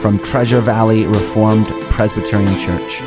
from Treasure Valley Reformed Presbyterian Church.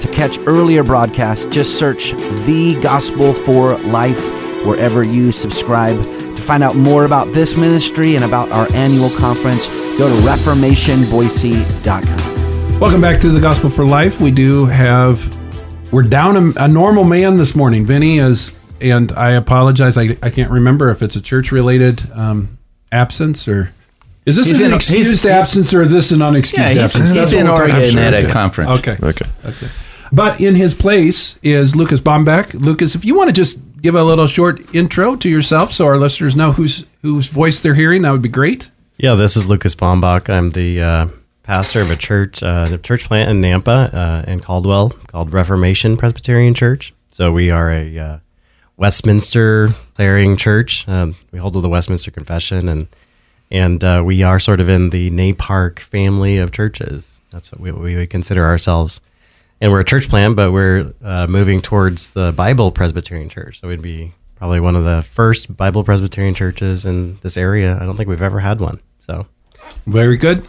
To catch earlier broadcasts, just search The Gospel for Life wherever you subscribe. To find out more about this ministry and about our annual conference, go to reformationboise.com. Welcome back to the Gospel for Life. We do have we're down a, a normal man this morning. Vinny is, and I apologize. I, I can't remember if it's a church related um, absence or is this He's an in- excused he's- absence or is this an unexcused Yeah, he's, absence? he's That's in what we're talking Oregon about. at a Okay. conference. Okay. Okay. Okay. But in his place is Lucas Bombeck. Lucas, if you want to just give a little short intro to yourself so our listeners know whose whose voice they're hearing, that would be great. Yeah, this is Lucas Bombach. I'm the uh, pastor of a church, uh, the church plant in Nampa uh, in Caldwell called Reformation Presbyterian Church. So we are a uh, Westminster clearing church. Um, we hold to the Westminster Confession, and and uh, we are sort of in the NAPARC family of churches. That's what we, we would consider ourselves. And we're a church plan, but we're uh, moving towards the Bible Presbyterian Church. So we'd be probably one of the first Bible Presbyterian churches in this area. I don't think we've ever had one. So Very good.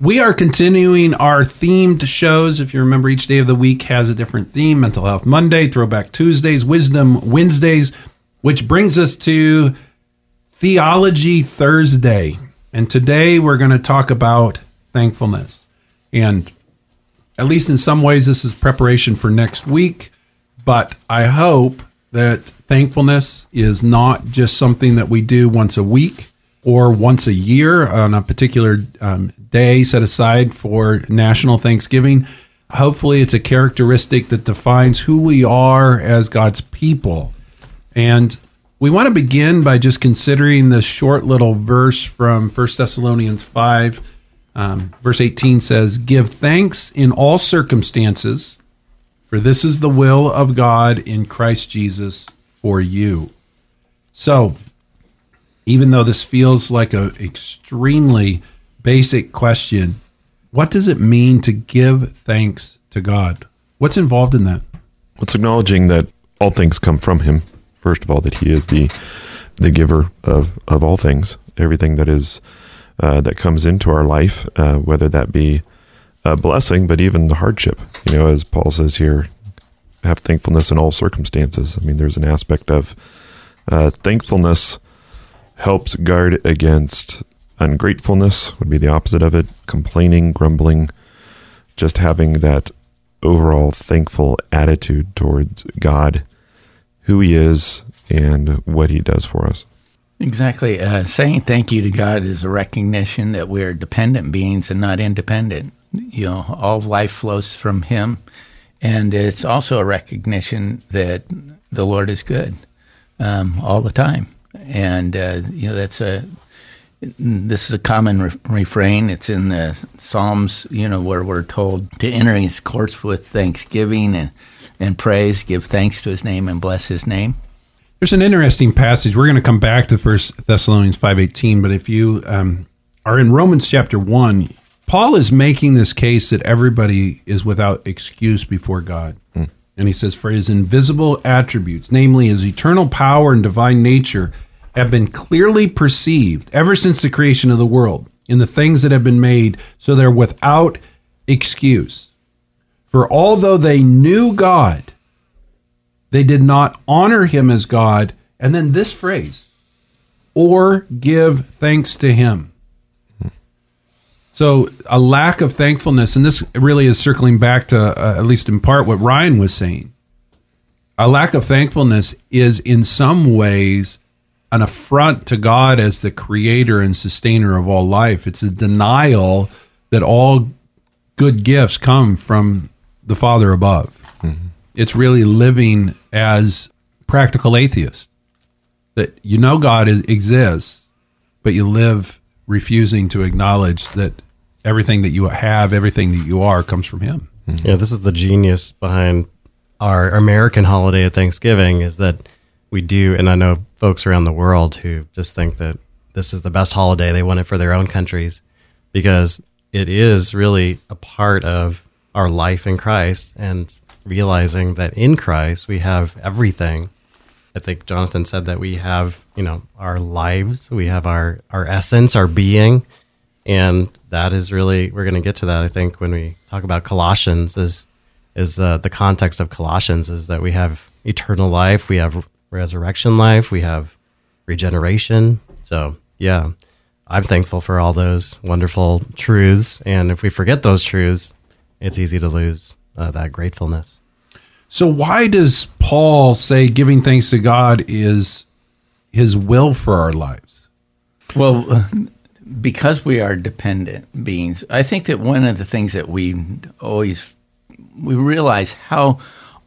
We are continuing our themed shows. If you remember, each day of the week has a different theme Mental Health Monday, Throwback Tuesdays, Wisdom Wednesdays, which brings us to Theology Thursday. And today we're going to talk about thankfulness. And at least in some ways, this is preparation for next week. But I hope that thankfulness is not just something that we do once a week or once a year on a particular um, day set aside for National Thanksgiving. Hopefully, it's a characteristic that defines who we are as God's people. And we want to begin by just considering this short little verse from 1 Thessalonians 5. Um, verse 18 says, Give thanks in all circumstances, for this is the will of God in Christ Jesus for you. So, even though this feels like an extremely basic question, what does it mean to give thanks to God? What's involved in that? It's acknowledging that all things come from Him. First of all, that He is the the giver of of all things. Everything that is uh, that comes into our life, uh, whether that be a blessing, but even the hardship. You know, as Paul says here, have thankfulness in all circumstances. I mean, there's an aspect of uh, thankfulness helps guard against ungratefulness. Would be the opposite of it. Complaining, grumbling, just having that overall thankful attitude towards God, who He is, and what He does for us. Exactly. Uh, saying thank you to God is a recognition that we're dependent beings and not independent. You know, all life flows from Him. And it's also a recognition that the Lord is good um, all the time. And, uh, you know, that's a. This is a common re- refrain. It's in the Psalms, you know, where we're told to enter His courts with thanksgiving and, and praise, give thanks to His name, and bless His name. There's an interesting passage. We're going to come back to First Thessalonians five eighteen, but if you um, are in Romans chapter one, Paul is making this case that everybody is without excuse before God, and he says, "For his invisible attributes, namely his eternal power and divine nature, have been clearly perceived ever since the creation of the world in the things that have been made, so they're without excuse. For although they knew God." they did not honor him as God. And then this phrase, or give thanks to him. So a lack of thankfulness, and this really is circling back to, uh, at least in part, what Ryan was saying. A lack of thankfulness is in some ways an affront to God as the creator and sustainer of all life. It's a denial that all good gifts come from the Father above. Mm-hmm. It's really living as practical atheist. That you know God is, exists, but you live refusing to acknowledge that everything that you have, everything that you are comes from Him. Mm-hmm. Yeah, this is the genius behind our American holiday of Thanksgiving is that we do, and I know folks around the world who just think that this is the best holiday. They want it for their own countries because it is really a part of our life in Christ and realizing that in Christ we have everything. I think Jonathan said that we have, you know, our lives, we have our our essence, our being, and that is really we're going to get to that. I think when we talk about Colossians, is is uh, the context of Colossians is that we have eternal life, we have resurrection life, we have regeneration. So yeah, I'm thankful for all those wonderful truths, and if we forget those truths, it's easy to lose uh, that gratefulness. So, why does Paul say giving thanks to God is his will for our lives? Well, because we are dependent beings, I think that one of the things that we always we realize how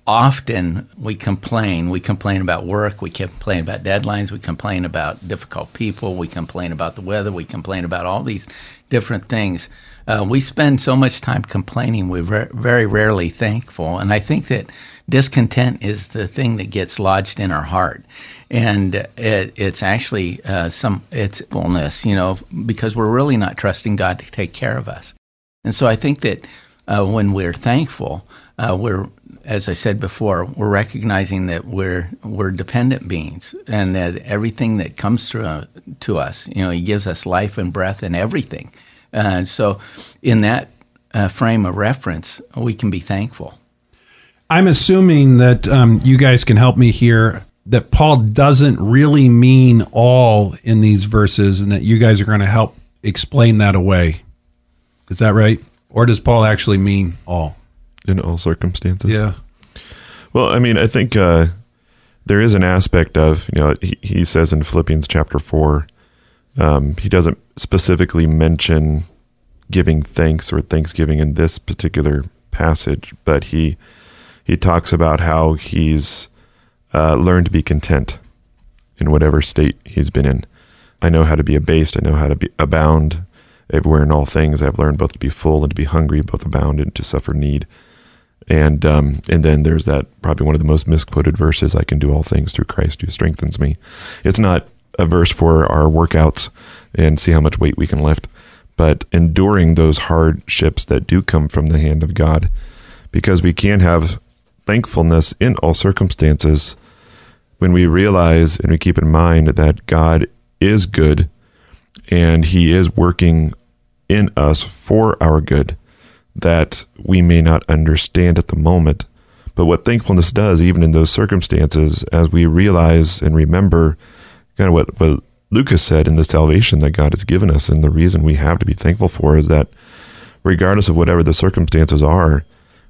often we complain. We complain about work, we complain about deadlines, we complain about difficult people, we complain about the weather, we complain about all these different things. Uh, we spend so much time complaining, we're very, rarely thankful. And I think that discontent is the thing that gets lodged in our heart. And it, it's actually uh, some it's fullness, you know, because we're really not trusting God to take care of us. And so I think that uh, when we're thankful, uh, we're as I said before, we're recognizing that we're we're dependent beings, and that everything that comes through uh, to us, you know, He gives us life and breath and everything. Uh, so, in that uh, frame of reference, we can be thankful. I'm assuming that um, you guys can help me here. That Paul doesn't really mean all in these verses, and that you guys are going to help explain that away. Is that right? Or does Paul actually mean all? In all circumstances. Yeah. Well, I mean, I think uh, there is an aspect of you know he, he says in Philippians chapter four, um, he doesn't specifically mention giving thanks or thanksgiving in this particular passage, but he he talks about how he's uh, learned to be content in whatever state he's been in. I know how to be abased. I know how to be abound everywhere in all things. I've learned both to be full and to be hungry, both abound and to suffer need. And um, and then there's that probably one of the most misquoted verses. I can do all things through Christ who strengthens me. It's not a verse for our workouts and see how much weight we can lift, but enduring those hardships that do come from the hand of God, because we can have thankfulness in all circumstances when we realize and we keep in mind that God is good and He is working in us for our good that we may not understand at the moment. But what thankfulness does, even in those circumstances, as we realize and remember kind of what, what Lucas said in the salvation that God has given us, and the reason we have to be thankful for is that regardless of whatever the circumstances are,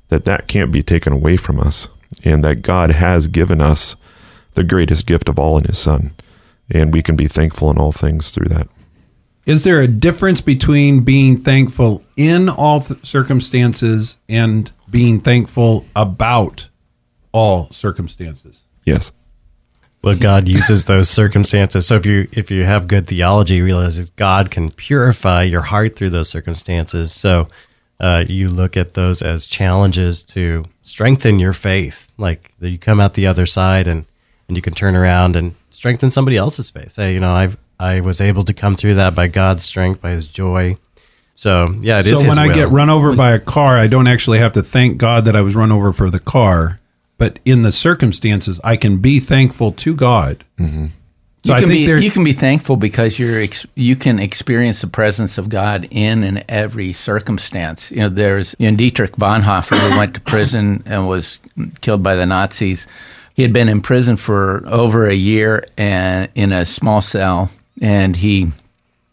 that that can't be taken away from us, and that God has given us the greatest gift of all in His Son, and we can be thankful in all things through that. Is there a difference between being thankful in all th- circumstances and being thankful about all circumstances? Yes. Well, God uses those circumstances. So if you if you have good theology, you realize God can purify your heart through those circumstances. So uh, you look at those as challenges to strengthen your faith. Like you come out the other side and and you can turn around and strengthen somebody else's faith. Say, you know, I've I was able to come through that by God's strength, by His joy. So yeah, it so is. when his I will. get run over by a car, I don't actually have to thank God that I was run over for the car, but in the circumstances, I can be thankful to God. Mm-hmm. So you I can think be there, you can be thankful because you're ex- you can experience the presence of God in and every circumstance. You know, there's you know, Dietrich Bonhoeffer who went to prison and was killed by the Nazis. He had been in prison for over a year and in a small cell, and he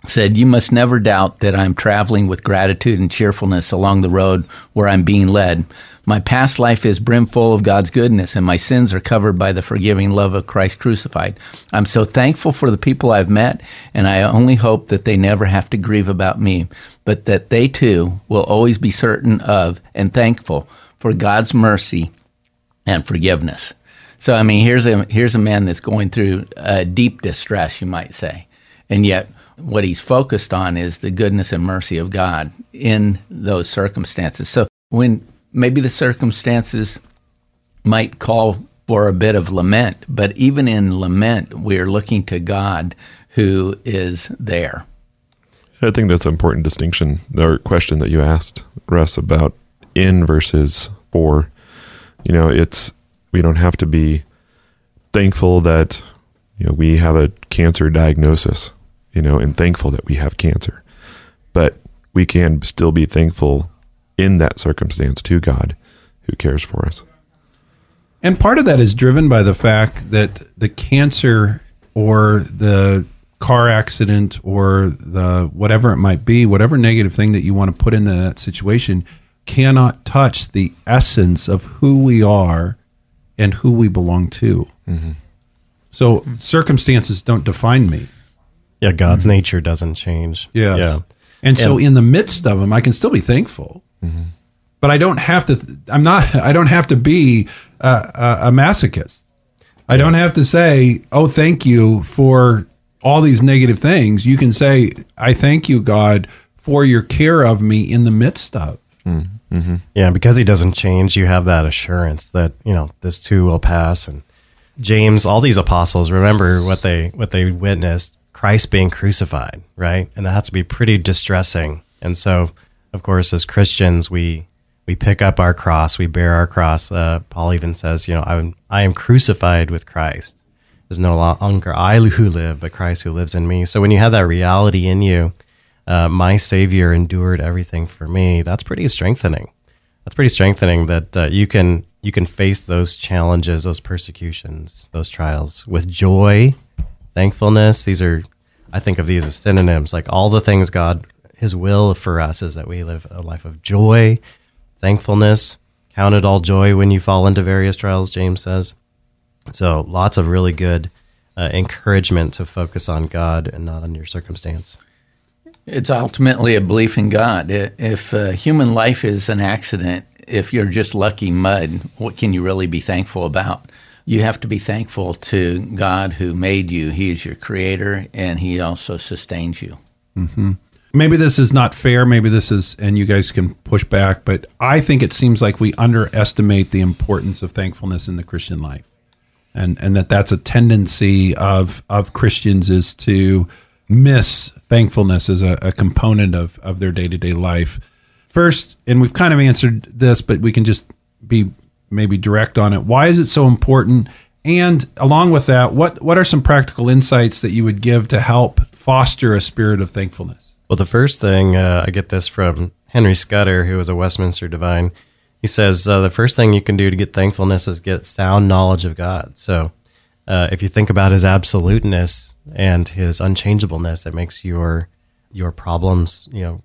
said, You must never doubt that I'm traveling with gratitude and cheerfulness along the road where I'm being led. My past life is brimful of God's goodness, and my sins are covered by the forgiving love of Christ crucified. I'm so thankful for the people I've met, and I only hope that they never have to grieve about me, but that they too will always be certain of and thankful for God's mercy and forgiveness. So, I mean, here's a here's a man that's going through uh, deep distress, you might say, and yet what he's focused on is the goodness and mercy of God in those circumstances. So when maybe the circumstances might call for a bit of lament, but even in lament, we're looking to God who is there. I think that's an important distinction or question that you asked, Russ, about in versus for. You know, it's we don't have to be thankful that you know we have a cancer diagnosis, you know, and thankful that we have cancer. But we can still be thankful in that circumstance to God who cares for us. And part of that is driven by the fact that the cancer or the car accident or the whatever it might be, whatever negative thing that you want to put in that situation, cannot touch the essence of who we are and who we belong to. Mm-hmm. So circumstances don't define me. Yeah, God's mm-hmm. nature doesn't change. Yes. Yeah. And so And- in the midst of them, I can still be thankful. Mm-hmm. But I don't have to. I'm not. I don't have to be a, a, a masochist. I don't have to say, "Oh, thank you for all these negative things." You can say, "I thank you, God, for your care of me in the midst of." Mm-hmm. Yeah, because he doesn't change, you have that assurance that, you know, this too will pass and James, all these apostles, remember what they what they witnessed, Christ being crucified, right? And that has to be pretty distressing. And so, of course, as Christians, we we pick up our cross, we bear our cross. Uh, Paul even says, you know, I'm I am crucified with Christ. There's no longer I who live, but Christ who lives in me. So when you have that reality in you, uh, my Savior endured everything for me. That's pretty strengthening. That's pretty strengthening that uh, you can you can face those challenges, those persecutions, those trials with joy, thankfulness. These are, I think of these as synonyms. Like all the things God, His will for us is that we live a life of joy, thankfulness. Count it all joy when you fall into various trials. James says. So lots of really good uh, encouragement to focus on God and not on your circumstance. It's ultimately a belief in God. If uh, human life is an accident, if you're just lucky mud, what can you really be thankful about? You have to be thankful to God who made you. He is your creator and he also sustains you. Mm-hmm. Maybe this is not fair. Maybe this is, and you guys can push back. But I think it seems like we underestimate the importance of thankfulness in the Christian life. and and that that's a tendency of of Christians is to miss thankfulness as a, a component of of their day to day life. First, and we've kind of answered this, but we can just be maybe direct on it. Why is it so important? And along with that, what what are some practical insights that you would give to help foster a spirit of thankfulness? Well, the first thing uh, I get this from Henry Scudder, who was a Westminster divine. He says uh, the first thing you can do to get thankfulness is get sound knowledge of God. So, uh, if you think about His absoluteness and His unchangeableness, it makes your your problems, you know,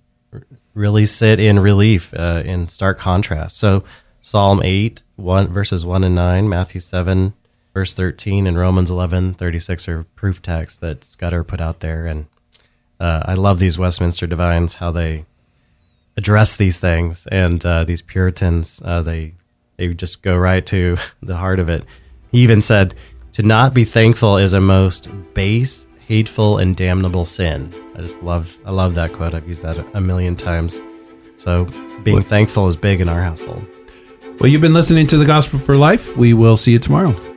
really sit in relief, uh, in stark contrast. So, Psalm eight one verses one and nine, Matthew seven verse thirteen, and Romans eleven thirty six are proof texts that Scudder put out there, and uh, I love these Westminster divines how they address these things and uh, these Puritans uh, they they just go right to the heart of it. He even said to not be thankful is a most base, hateful, and damnable sin. I just love I love that quote. I've used that a million times. So being thankful is big in our household. Well, you've been listening to the Gospel for Life. We will see you tomorrow.